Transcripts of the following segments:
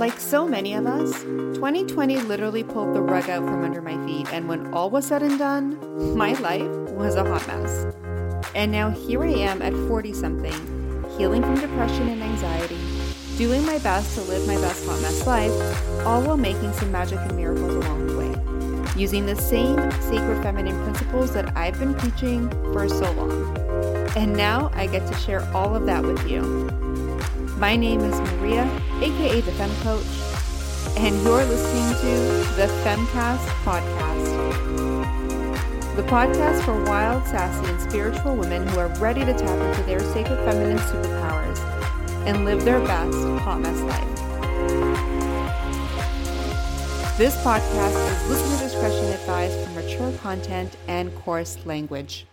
Like so many of us, 2020 literally pulled the rug out from under my feet, and when all was said and done, my life was a hot mess. And now here I am at 40 something, healing from depression and anxiety, doing my best to live my best hot mess life, all while making some magic and miracles along the way, using the same sacred feminine principles that I've been preaching for so long. And now I get to share all of that with you. My name is Maria, aka the Fem Coach, and you're listening to the FemmeCast podcast. The podcast for wild, sassy, and spiritual women who are ready to tap into their sacred feminine superpowers and live their best hot mess life. This podcast is listener discretion advised for mature content and coarse language.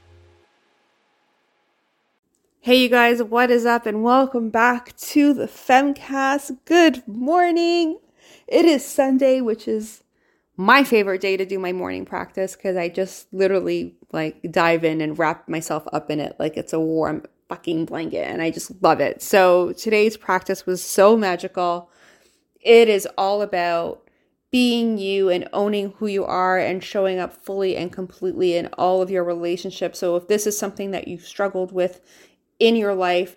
Hey, you guys, what is up? And welcome back to the FemmeCast. Good morning. It is Sunday, which is my favorite day to do my morning practice because I just literally like dive in and wrap myself up in it like it's a warm fucking blanket and I just love it. So today's practice was so magical. It is all about being you and owning who you are and showing up fully and completely in all of your relationships. So if this is something that you've struggled with in your life,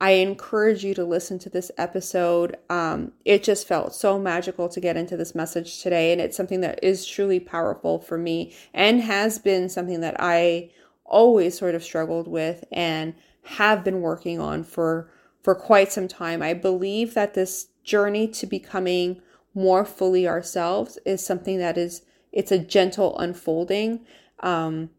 I encourage you to listen to this episode. Um, it just felt so magical to get into this message today, and it's something that is truly powerful for me and has been something that I always sort of struggled with and have been working on for for quite some time. I believe that this journey to becoming more fully ourselves is something that is it's a gentle unfolding um,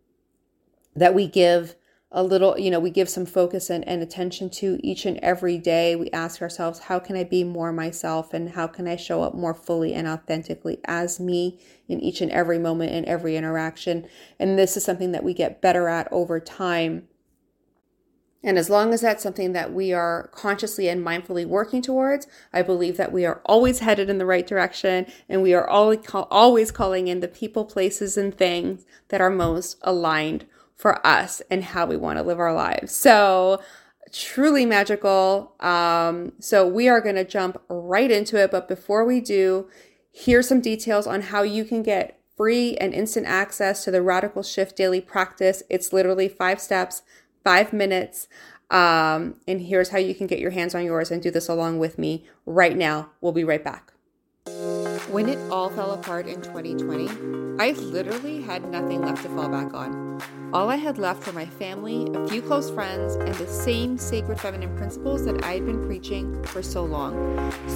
that we give a little, you know, we give some focus and, and attention to each and every day. We ask ourselves, how can I be more myself and how can I show up more fully and authentically as me in each and every moment and every interaction? And this is something that we get better at over time. And as long as that's something that we are consciously and mindfully working towards, I believe that we are always headed in the right direction and we are always calling in the people, places, and things that are most aligned for us and how we want to live our lives. So, truly magical. Um, so, we are going to jump right into it. But before we do, here's some details on how you can get free and instant access to the Radical Shift Daily Practice. It's literally five steps, five minutes. Um, and here's how you can get your hands on yours and do this along with me right now. We'll be right back. When it all fell apart in 2020, I literally had nothing left to fall back on. All I had left were my family, a few close friends, and the same sacred feminine principles that I had been preaching for so long.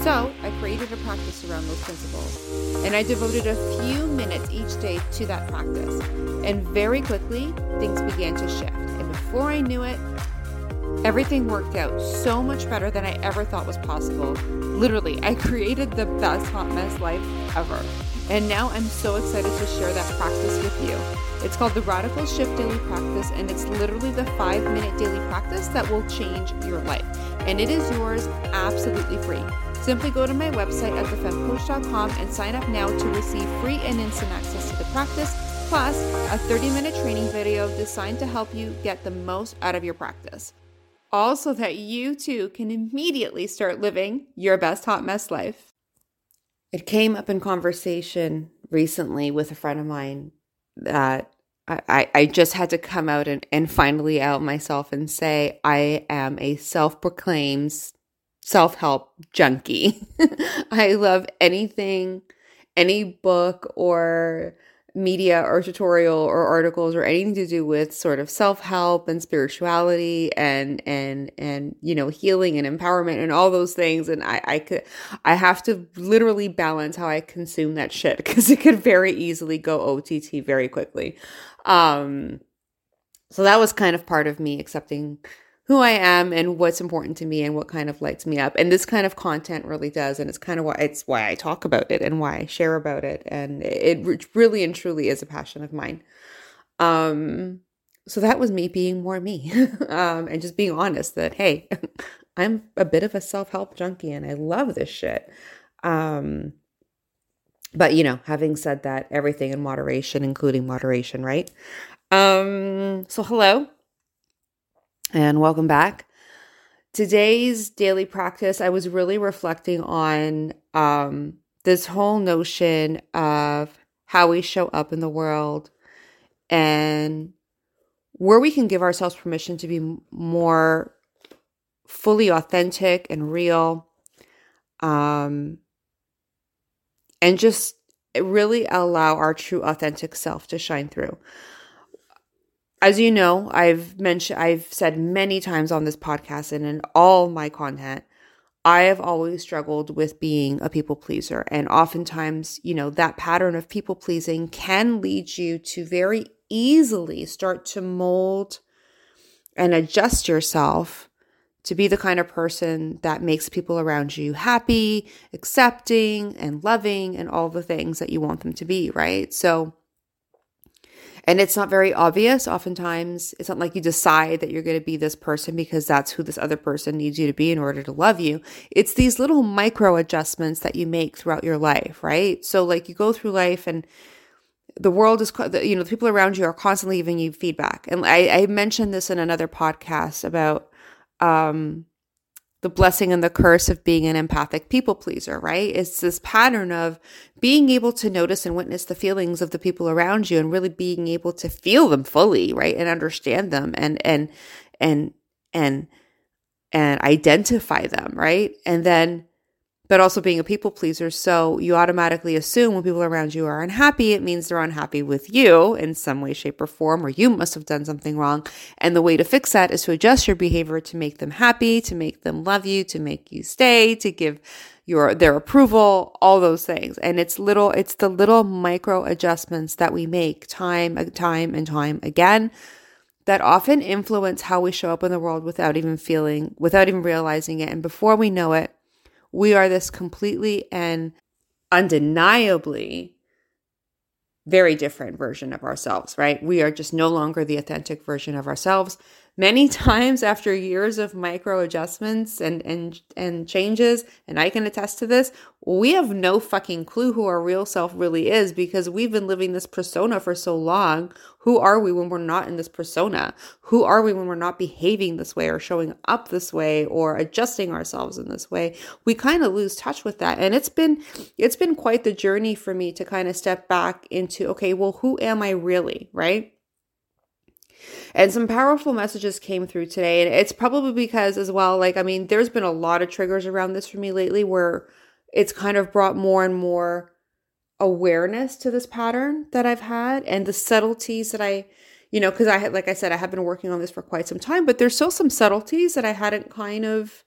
So I created a practice around those principles, and I devoted a few minutes each day to that practice. And very quickly, things began to shift. And before I knew it, Everything worked out so much better than I ever thought was possible. Literally, I created the best hot mess life ever. And now I'm so excited to share that practice with you. It's called the Radical Shift Daily Practice, and it's literally the five minute daily practice that will change your life. And it is yours absolutely free. Simply go to my website at thefemcoach.com and sign up now to receive free and instant access to the practice, plus a 30 minute training video designed to help you get the most out of your practice all so that you too can immediately start living your best hot mess life. It came up in conversation recently with a friend of mine that I, I just had to come out and, and finally out myself and say I am a self proclaimed self help junkie. I love anything, any book or media or tutorial or articles or anything to do with sort of self-help and spirituality and and and you know healing and empowerment and all those things. And i i could i have to literally balance how i consume that shit because it could very easily go ott very quickly. Um so that was kind of part of me accepting who I am and what's important to me and what kind of lights me up. And this kind of content really does. And it's kind of why it's why I talk about it and why I share about it. And it really and truly is a passion of mine. Um, so that was me being more me um, and just being honest that, hey, I'm a bit of a self help junkie and I love this shit. Um, but, you know, having said that, everything in moderation, including moderation, right? Um, so, hello and welcome back. Today's daily practice, I was really reflecting on um, this whole notion of how we show up in the world and where we can give ourselves permission to be more fully authentic and real um, and just really allow our true authentic self to shine through as you know i've mentioned i've said many times on this podcast and in all my content I have always struggled with being a people pleaser. And oftentimes, you know, that pattern of people pleasing can lead you to very easily start to mold and adjust yourself to be the kind of person that makes people around you happy, accepting, and loving, and all the things that you want them to be, right? So, and it's not very obvious. Oftentimes, it's not like you decide that you're going to be this person because that's who this other person needs you to be in order to love you. It's these little micro adjustments that you make throughout your life, right? So, like, you go through life and the world is, you know, the people around you are constantly giving you feedback. And I, I mentioned this in another podcast about, um, the blessing and the curse of being an empathic people pleaser, right? It's this pattern of being able to notice and witness the feelings of the people around you and really being able to feel them fully, right? And understand them and and and and and identify them, right? And then but also being a people pleaser. So you automatically assume when people around you are unhappy, it means they're unhappy with you in some way, shape, or form, or you must have done something wrong. And the way to fix that is to adjust your behavior to make them happy, to make them love you, to make you stay, to give your their approval, all those things. And it's little, it's the little micro adjustments that we make time, time, and time again that often influence how we show up in the world without even feeling, without even realizing it. And before we know it, we are this completely and undeniably very different version of ourselves, right? We are just no longer the authentic version of ourselves many times after years of micro adjustments and and and changes and i can attest to this we have no fucking clue who our real self really is because we've been living this persona for so long. Who are we when we're not in this persona? Who are we when we're not behaving this way or showing up this way or adjusting ourselves in this way? We kind of lose touch with that. And it's been it's been quite the journey for me to kind of step back into okay well who am i really right and some powerful messages came through today. And it's probably because, as well, like, I mean, there's been a lot of triggers around this for me lately where it's kind of brought more and more awareness to this pattern that I've had and the subtleties that I, you know, because I had, like I said, I have been working on this for quite some time, but there's still some subtleties that I hadn't kind of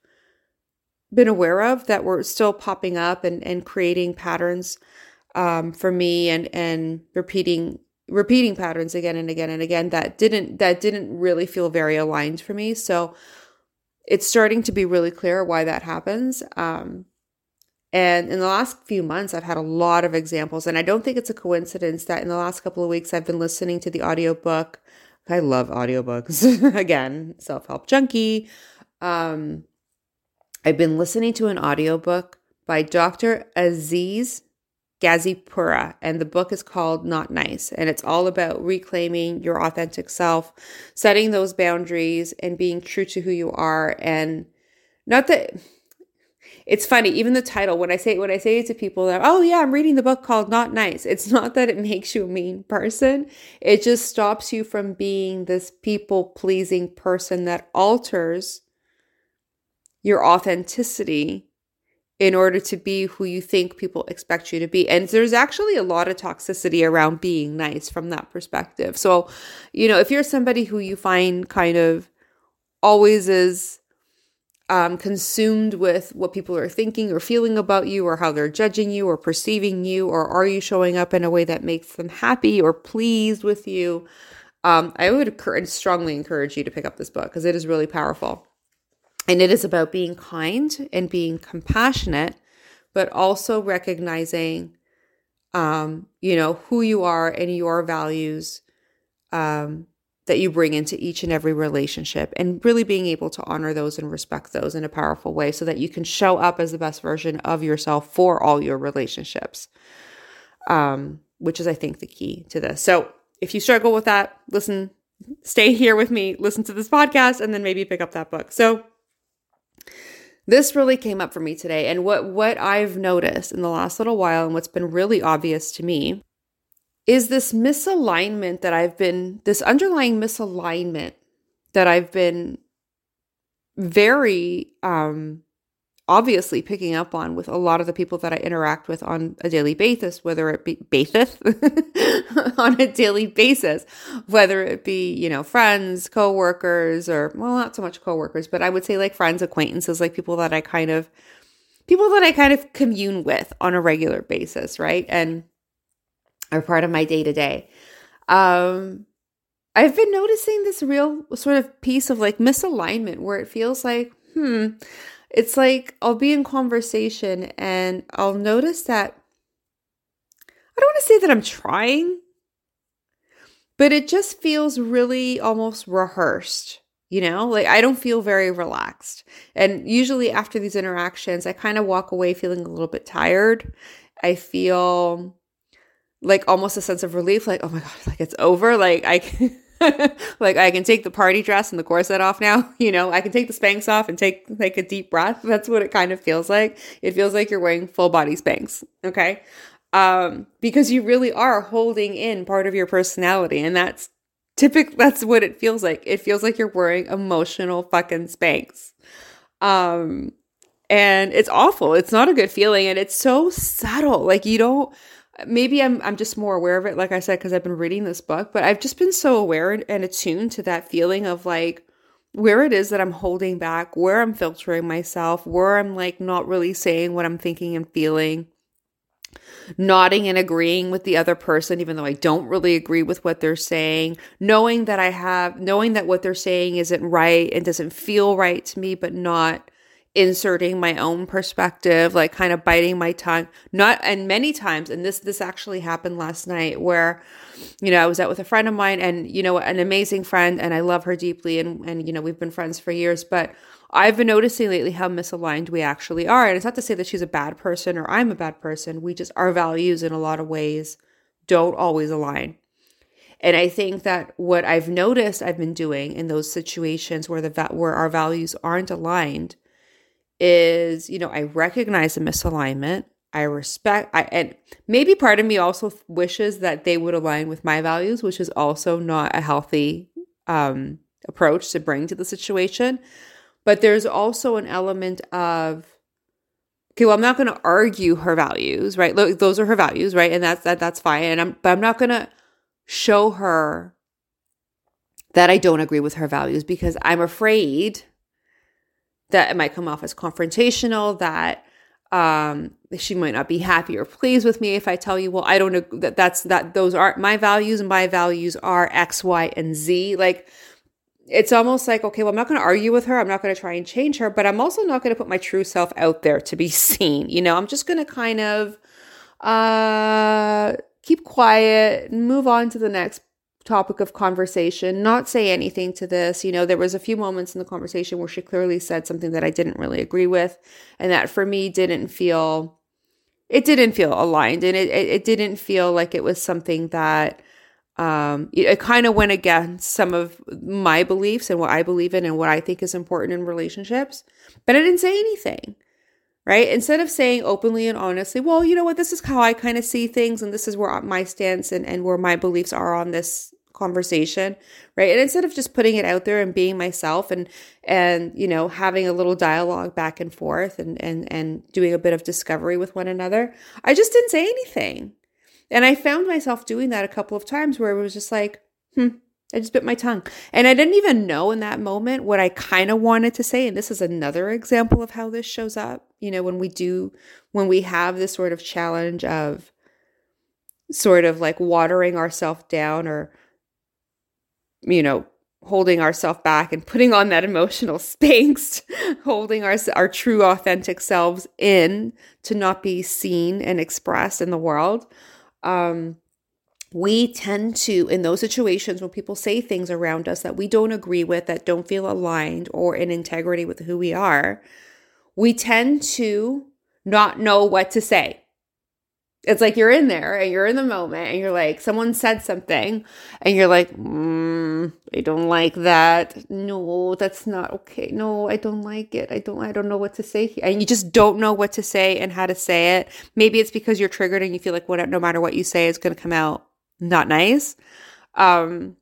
been aware of that were still popping up and, and creating patterns um, for me and, and repeating repeating patterns again and again and again that didn't that didn't really feel very aligned for me. So it's starting to be really clear why that happens. Um, and in the last few months i've had a lot of examples and i don't think it's a coincidence that in the last couple of weeks i've been listening to the audiobook. I love audiobooks again self-help junkie. Um, i've been listening to an audiobook by dr aziz Gazipura, and the book is called Not Nice. And it's all about reclaiming your authentic self, setting those boundaries, and being true to who you are. And not that it's funny, even the title, when I say when I say it to people that, oh yeah, I'm reading the book called Not Nice, it's not that it makes you a mean person. It just stops you from being this people pleasing person that alters your authenticity in order to be who you think people expect you to be. And there's actually a lot of toxicity around being nice from that perspective. So, you know, if you're somebody who you find kind of always is um, consumed with what people are thinking or feeling about you or how they're judging you or perceiving you, or are you showing up in a way that makes them happy or pleased with you? Um, I would strongly encourage you to pick up this book because it is really powerful. And it is about being kind and being compassionate, but also recognizing, um, you know, who you are and your values um, that you bring into each and every relationship and really being able to honor those and respect those in a powerful way so that you can show up as the best version of yourself for all your relationships, um, which is, I think, the key to this. So if you struggle with that, listen, stay here with me, listen to this podcast, and then maybe pick up that book. So, this really came up for me today. And what, what I've noticed in the last little while and what's been really obvious to me is this misalignment that I've been, this underlying misalignment that I've been very um, obviously picking up on with a lot of the people that I interact with on a daily basis, whether it be basis on a daily basis, whether it be, you know, friends, coworkers, or well, not so much coworkers, but I would say like friends, acquaintances, like people that I kind of people that I kind of commune with on a regular basis, right? And are part of my day to day. Um I've been noticing this real sort of piece of like misalignment where it feels like, hmm, it's like I'll be in conversation and I'll notice that I don't want to say that I'm trying, but it just feels really almost rehearsed. You know, like I don't feel very relaxed. And usually after these interactions, I kind of walk away feeling a little bit tired. I feel like almost a sense of relief, like, oh my God, like it's over. Like I can. like I can take the party dress and the corset off now. You know, I can take the Spanx off and take like a deep breath. That's what it kind of feels like. It feels like you're wearing full body Spanx. Okay. Um, because you really are holding in part of your personality. And that's typical. That's what it feels like. It feels like you're wearing emotional fucking Spanx. Um, and it's awful. It's not a good feeling. And it's so subtle. Like you don't, maybe I'm I'm just more aware of it, like I said, because I've been reading this book, but I've just been so aware and attuned to that feeling of like where it is that I'm holding back, where I'm filtering myself, where I'm like not really saying what I'm thinking and feeling, nodding and agreeing with the other person, even though I don't really agree with what they're saying, knowing that I have, knowing that what they're saying isn't right and doesn't feel right to me, but not inserting my own perspective like kind of biting my tongue. Not and many times and this this actually happened last night where you know I was out with a friend of mine and you know an amazing friend and I love her deeply and and you know we've been friends for years but I've been noticing lately how misaligned we actually are. And it's not to say that she's a bad person or I'm a bad person. We just our values in a lot of ways don't always align. And I think that what I've noticed I've been doing in those situations where the where our values aren't aligned is, you know, I recognize a misalignment. I respect I and maybe part of me also wishes that they would align with my values, which is also not a healthy um approach to bring to the situation. But there's also an element of okay, well, I'm not going to argue her values, right? Look, those are her values, right? And that's that that's fine. And I'm but I'm not going to show her that I don't agree with her values because I'm afraid that it might come off as confrontational, that um, she might not be happy or pleased with me if I tell you, well, I don't know that that's that those aren't my values and my values are X, Y, and Z. Like it's almost like, okay, well, I'm not going to argue with her. I'm not going to try and change her, but I'm also not going to put my true self out there to be seen. You know, I'm just going to kind of uh keep quiet and move on to the next topic of conversation, not say anything to this. You know, there was a few moments in the conversation where she clearly said something that I didn't really agree with, and that for me didn't feel it didn't feel aligned and it, it, didn't feel like it was something that um, it, it kind of went against some of my beliefs and what I believe in and what I think is important in relationships. But I didn't say anything, right? Instead of saying openly and honestly, well, you know what, this is how I kind of see things and this is where my stance and, and where my beliefs are on this conversation right and instead of just putting it out there and being myself and and you know having a little dialogue back and forth and and and doing a bit of discovery with one another i just didn't say anything and i found myself doing that a couple of times where it was just like hmm I just bit my tongue. And I didn't even know in that moment what I kind of wanted to say. And this is another example of how this shows up. You know, when we do, when we have this sort of challenge of sort of like watering ourselves down or you know, holding ourselves back and putting on that emotional Spanx, holding our our true authentic selves in to not be seen and expressed in the world. Um, we tend to, in those situations when people say things around us that we don't agree with, that don't feel aligned or in integrity with who we are, we tend to not know what to say. It's like you're in there and you're in the moment and you're like, someone said something and you're like, mm, I don't like that. No, that's not okay. No, I don't like it. I don't, I don't know what to say. Here. And you just don't know what to say and how to say it. Maybe it's because you're triggered and you feel like what, no matter what you say, it's going to come out not nice. Um,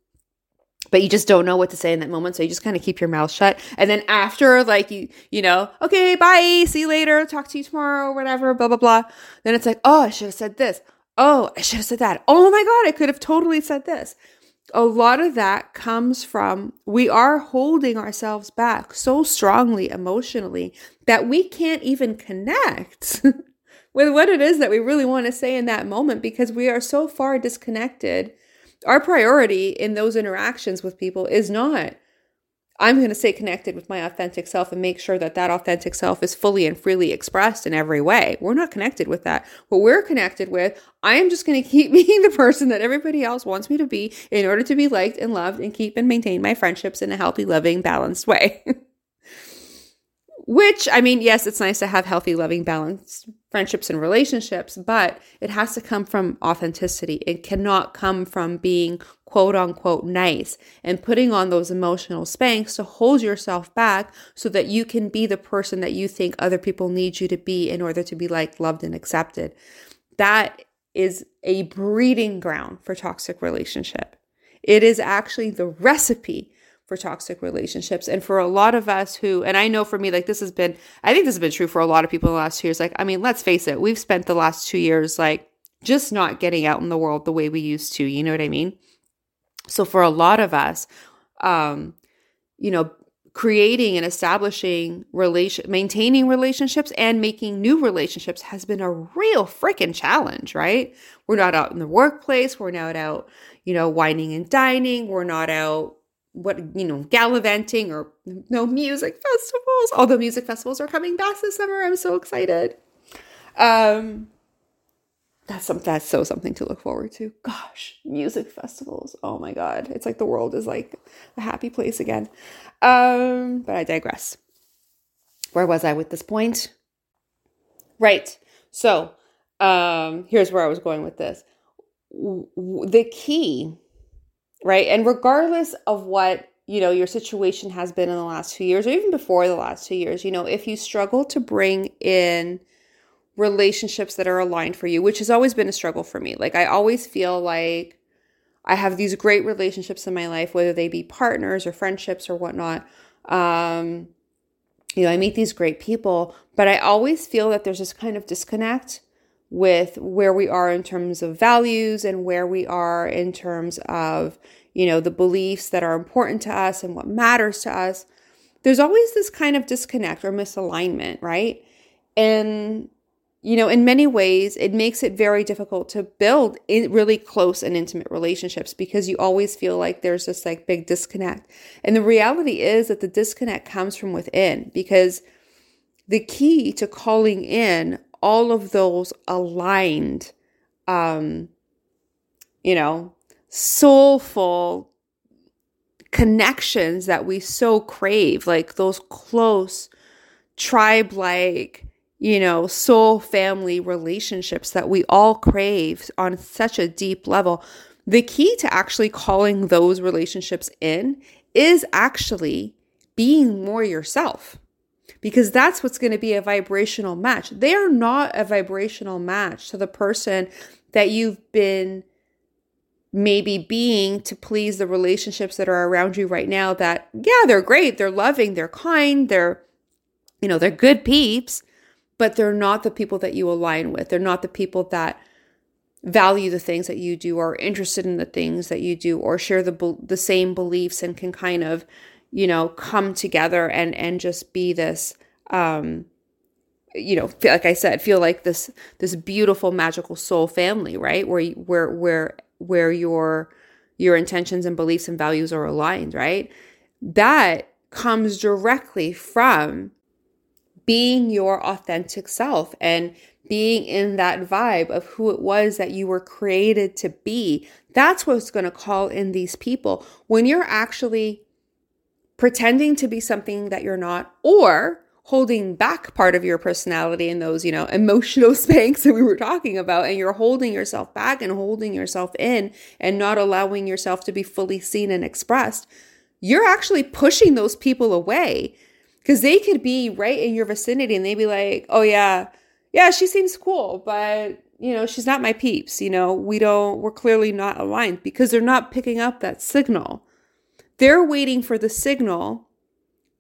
but you just don't know what to say in that moment so you just kind of keep your mouth shut. And then after like you you know okay bye see you later talk to you tomorrow whatever blah blah blah then it's like oh i should have said this. Oh i should have said that. Oh my god i could have totally said this. A lot of that comes from we are holding ourselves back so strongly emotionally that we can't even connect with what it is that we really want to say in that moment because we are so far disconnected our priority in those interactions with people is not I'm going to stay connected with my authentic self and make sure that that authentic self is fully and freely expressed in every way. We're not connected with that. What we're connected with, I am just going to keep being the person that everybody else wants me to be in order to be liked and loved and keep and maintain my friendships in a healthy, loving, balanced way. Which, I mean, yes, it's nice to have healthy, loving, balanced friendships and relationships, but it has to come from authenticity. It cannot come from being quote unquote nice and putting on those emotional Spanx to hold yourself back so that you can be the person that you think other people need you to be in order to be like loved, and accepted. That is a breeding ground for toxic relationship. It is actually the recipe for toxic relationships. And for a lot of us who, and I know for me, like this has been, I think this has been true for a lot of people in the last two years. Like, I mean, let's face it, we've spent the last two years like just not getting out in the world the way we used to. You know what I mean? So for a lot of us, um, you know, creating and establishing relation maintaining relationships and making new relationships has been a real freaking challenge right we're not out in the workplace we're not out you know whining and dining we're not out what you know gallivanting or no music festivals although music festivals are coming back this summer i'm so excited. Um that's some that's so something to look forward to. Gosh music festivals. Oh my god. It's like the world is like a happy place again. Um but i digress. Where was i with this point? Right. So um here's where i was going with this. The key right? And regardless of what, you know, your situation has been in the last two years or even before the last two years, you know, if you struggle to bring in relationships that are aligned for you, which has always been a struggle for me. Like I always feel like I have these great relationships in my life, whether they be partners or friendships or whatnot. Um, you know, I meet these great people, but I always feel that there's this kind of disconnect with where we are in terms of values and where we are in terms of, you know, the beliefs that are important to us and what matters to us. There's always this kind of disconnect or misalignment, right? And, you know, in many ways, it makes it very difficult to build really close and intimate relationships because you always feel like there's this like big disconnect. And the reality is that the disconnect comes from within because the key to calling in all of those aligned, um, you know, soulful connections that we so crave, like those close tribe like, you know, soul family relationships that we all crave on such a deep level. The key to actually calling those relationships in is actually being more yourself because that's what's going to be a vibrational match. They are not a vibrational match to the person that you've been maybe being to please the relationships that are around you right now that yeah, they're great, they're loving, they're kind, they're you know, they're good peeps, but they're not the people that you align with. They're not the people that value the things that you do or are interested in the things that you do or share the the same beliefs and can kind of you know, come together and and just be this um you know, feel, like I said, feel like this this beautiful magical soul family, right? Where where where where your your intentions and beliefs and values are aligned, right? That comes directly from being your authentic self and being in that vibe of who it was that you were created to be. That's what's going to call in these people. When you're actually pretending to be something that you're not, or holding back part of your personality in those, you know, emotional Spanx that we were talking about, and you're holding yourself back and holding yourself in and not allowing yourself to be fully seen and expressed, you're actually pushing those people away because they could be right in your vicinity and they'd be like, oh, yeah, yeah, she seems cool, but you know, she's not my peeps. You know, we don't, we're clearly not aligned because they're not picking up that signal. They're waiting for the signal,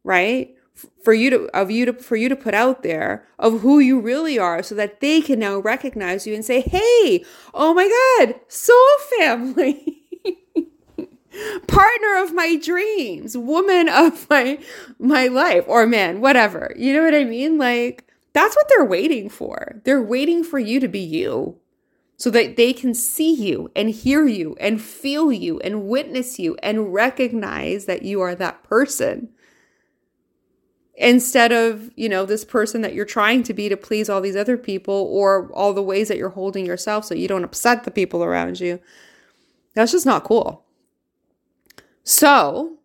right? for you to of you to for you to put out there of who you really are so that they can now recognize you and say hey oh my god soul family partner of my dreams woman of my my life or man whatever. You know what i mean? Like that's what they're waiting for. They're waiting for you to be you so that they can see you and hear you and feel you and witness you and recognize that you are that person instead of, you know, this person that you're trying to be to please all these other people or all the ways that you're holding yourself so you don't upset the people around you. That's just not cool. So,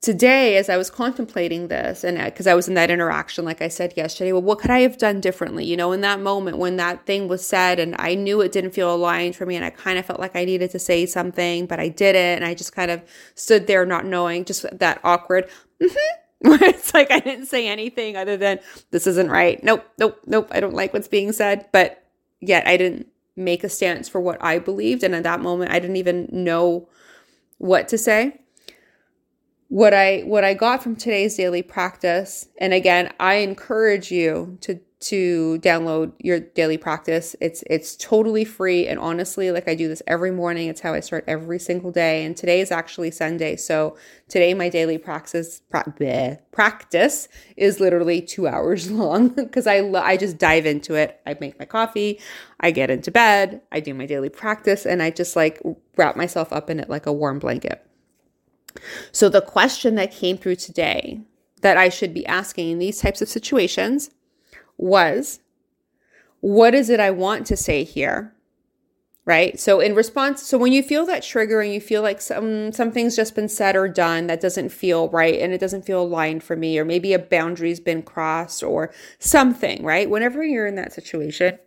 today, as I was contemplating this, and because I was in that interaction, like I said yesterday, well, what could I have done differently? You know, in that moment when that thing was said, and I knew it didn't feel aligned for me, and I kind of felt like I needed to say something, but I didn't. And I just kind of stood there not knowing, just that awkward, mm-hmm it's like I didn't say anything other than this isn't right. Nope, nope, nope. I don't like what's being said. But yet I didn't make a stance for what I believed. And at that moment, I didn't even know what to say. What I what I got from today's daily practice, and again, I encourage you to to download your daily practice. It's it's totally free and honestly like I do this every morning. It's how I start every single day and today is actually Sunday. So today my daily practice pra- practice is literally 2 hours long cuz I lo- I just dive into it. I make my coffee, I get into bed, I do my daily practice and I just like wrap myself up in it like a warm blanket. So the question that came through today that I should be asking in these types of situations was what is it I want to say here? Right? So in response, so when you feel that trigger and you feel like some something's just been said or done that doesn't feel right and it doesn't feel aligned for me or maybe a boundary's been crossed or something, right? Whenever you're in that situation,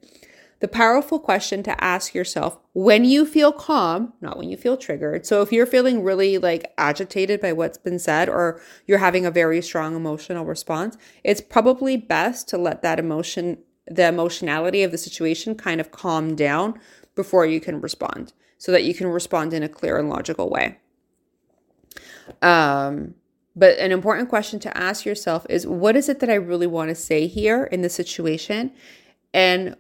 the powerful question to ask yourself when you feel calm, not when you feel triggered. So if you're feeling really like agitated by what's been said or you're having a very strong emotional response, it's probably best to let that emotion, the emotionality of the situation kind of calm down before you can respond so that you can respond in a clear and logical way. Um, but an important question to ask yourself is what is it that I really want to say here in this situation? And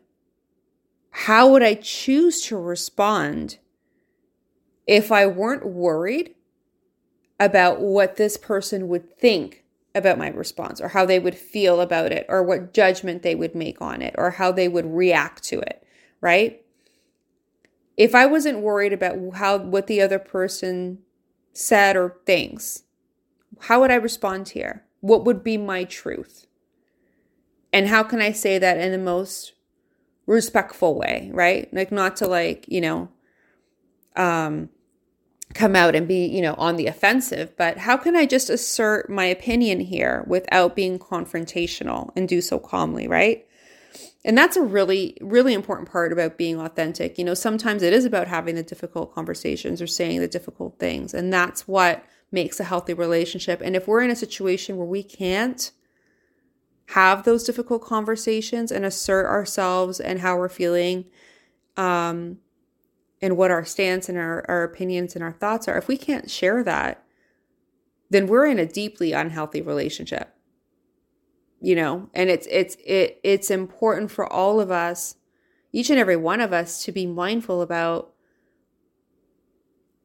how would I choose to respond if I weren't worried about what this person would think about my response or how they would feel about it or what judgment they would make on it or how they would react to it, right? If I wasn't worried about how what the other person said or thinks, how would I respond here? What would be my truth? And how can I say that in the most respectful way, right? Like not to like, you know, um come out and be, you know, on the offensive, but how can I just assert my opinion here without being confrontational and do so calmly, right? And that's a really, really important part about being authentic. You know, sometimes it is about having the difficult conversations or saying the difficult things. And that's what makes a healthy relationship. And if we're in a situation where we can't have those difficult conversations and assert ourselves and how we're feeling um, and what our stance and our, our opinions and our thoughts are, if we can't share that, then we're in a deeply unhealthy relationship. You know, and it's it's it it's important for all of us, each and every one of us, to be mindful about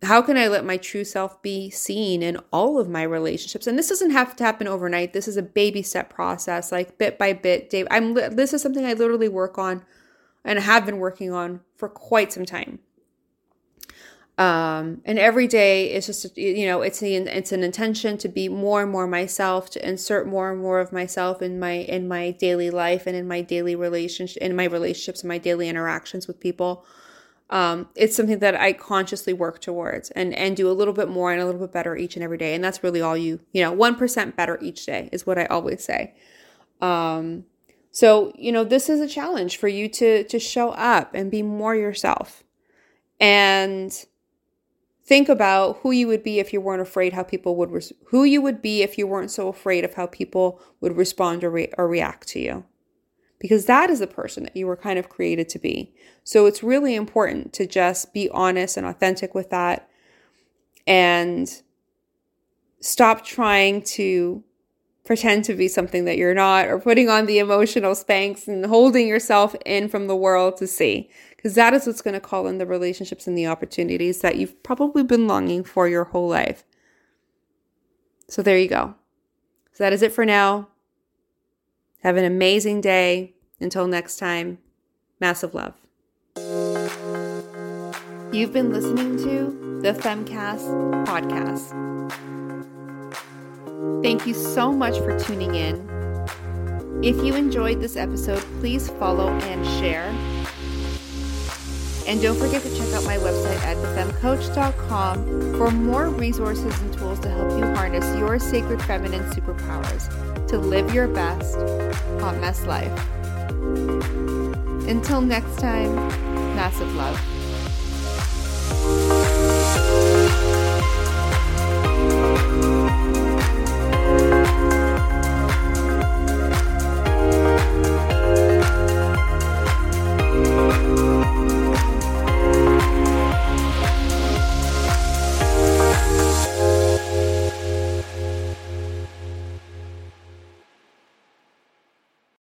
how can I let my true self be seen in all of my relationships? And this doesn't have to happen overnight. This is a baby step process, like bit by bit. Dave, I'm this is something I literally work on and have been working on for quite some time. Um, and every day it's just you know it's the it's an intention to be more and more myself, to insert more and more of myself in my in my daily life and in my daily relationship in my relationships and my daily interactions with people um, it's something that I consciously work towards and and do a little bit more and a little bit better each and every day. And that's really all you you know one percent better each day is what I always say. Um, so you know this is a challenge for you to to show up and be more yourself, and think about who you would be if you weren't afraid how people would res- who you would be if you weren't so afraid of how people would respond or, re- or react to you because that is the person that you were kind of created to be. So it's really important to just be honest and authentic with that and stop trying to pretend to be something that you're not or putting on the emotional Spanx and holding yourself in from the world to see because that is what's going to call in the relationships and the opportunities that you've probably been longing for your whole life. So there you go. So that is it for now. Have an amazing day. Until next time, massive love. You've been listening to the FemmeCast podcast. Thank you so much for tuning in. If you enjoyed this episode, please follow and share. And don't forget to check out my website at thefemcoach.com for more resources and tools to help you harness your sacred feminine superpowers to live your best hot mess life. Until next time, massive love.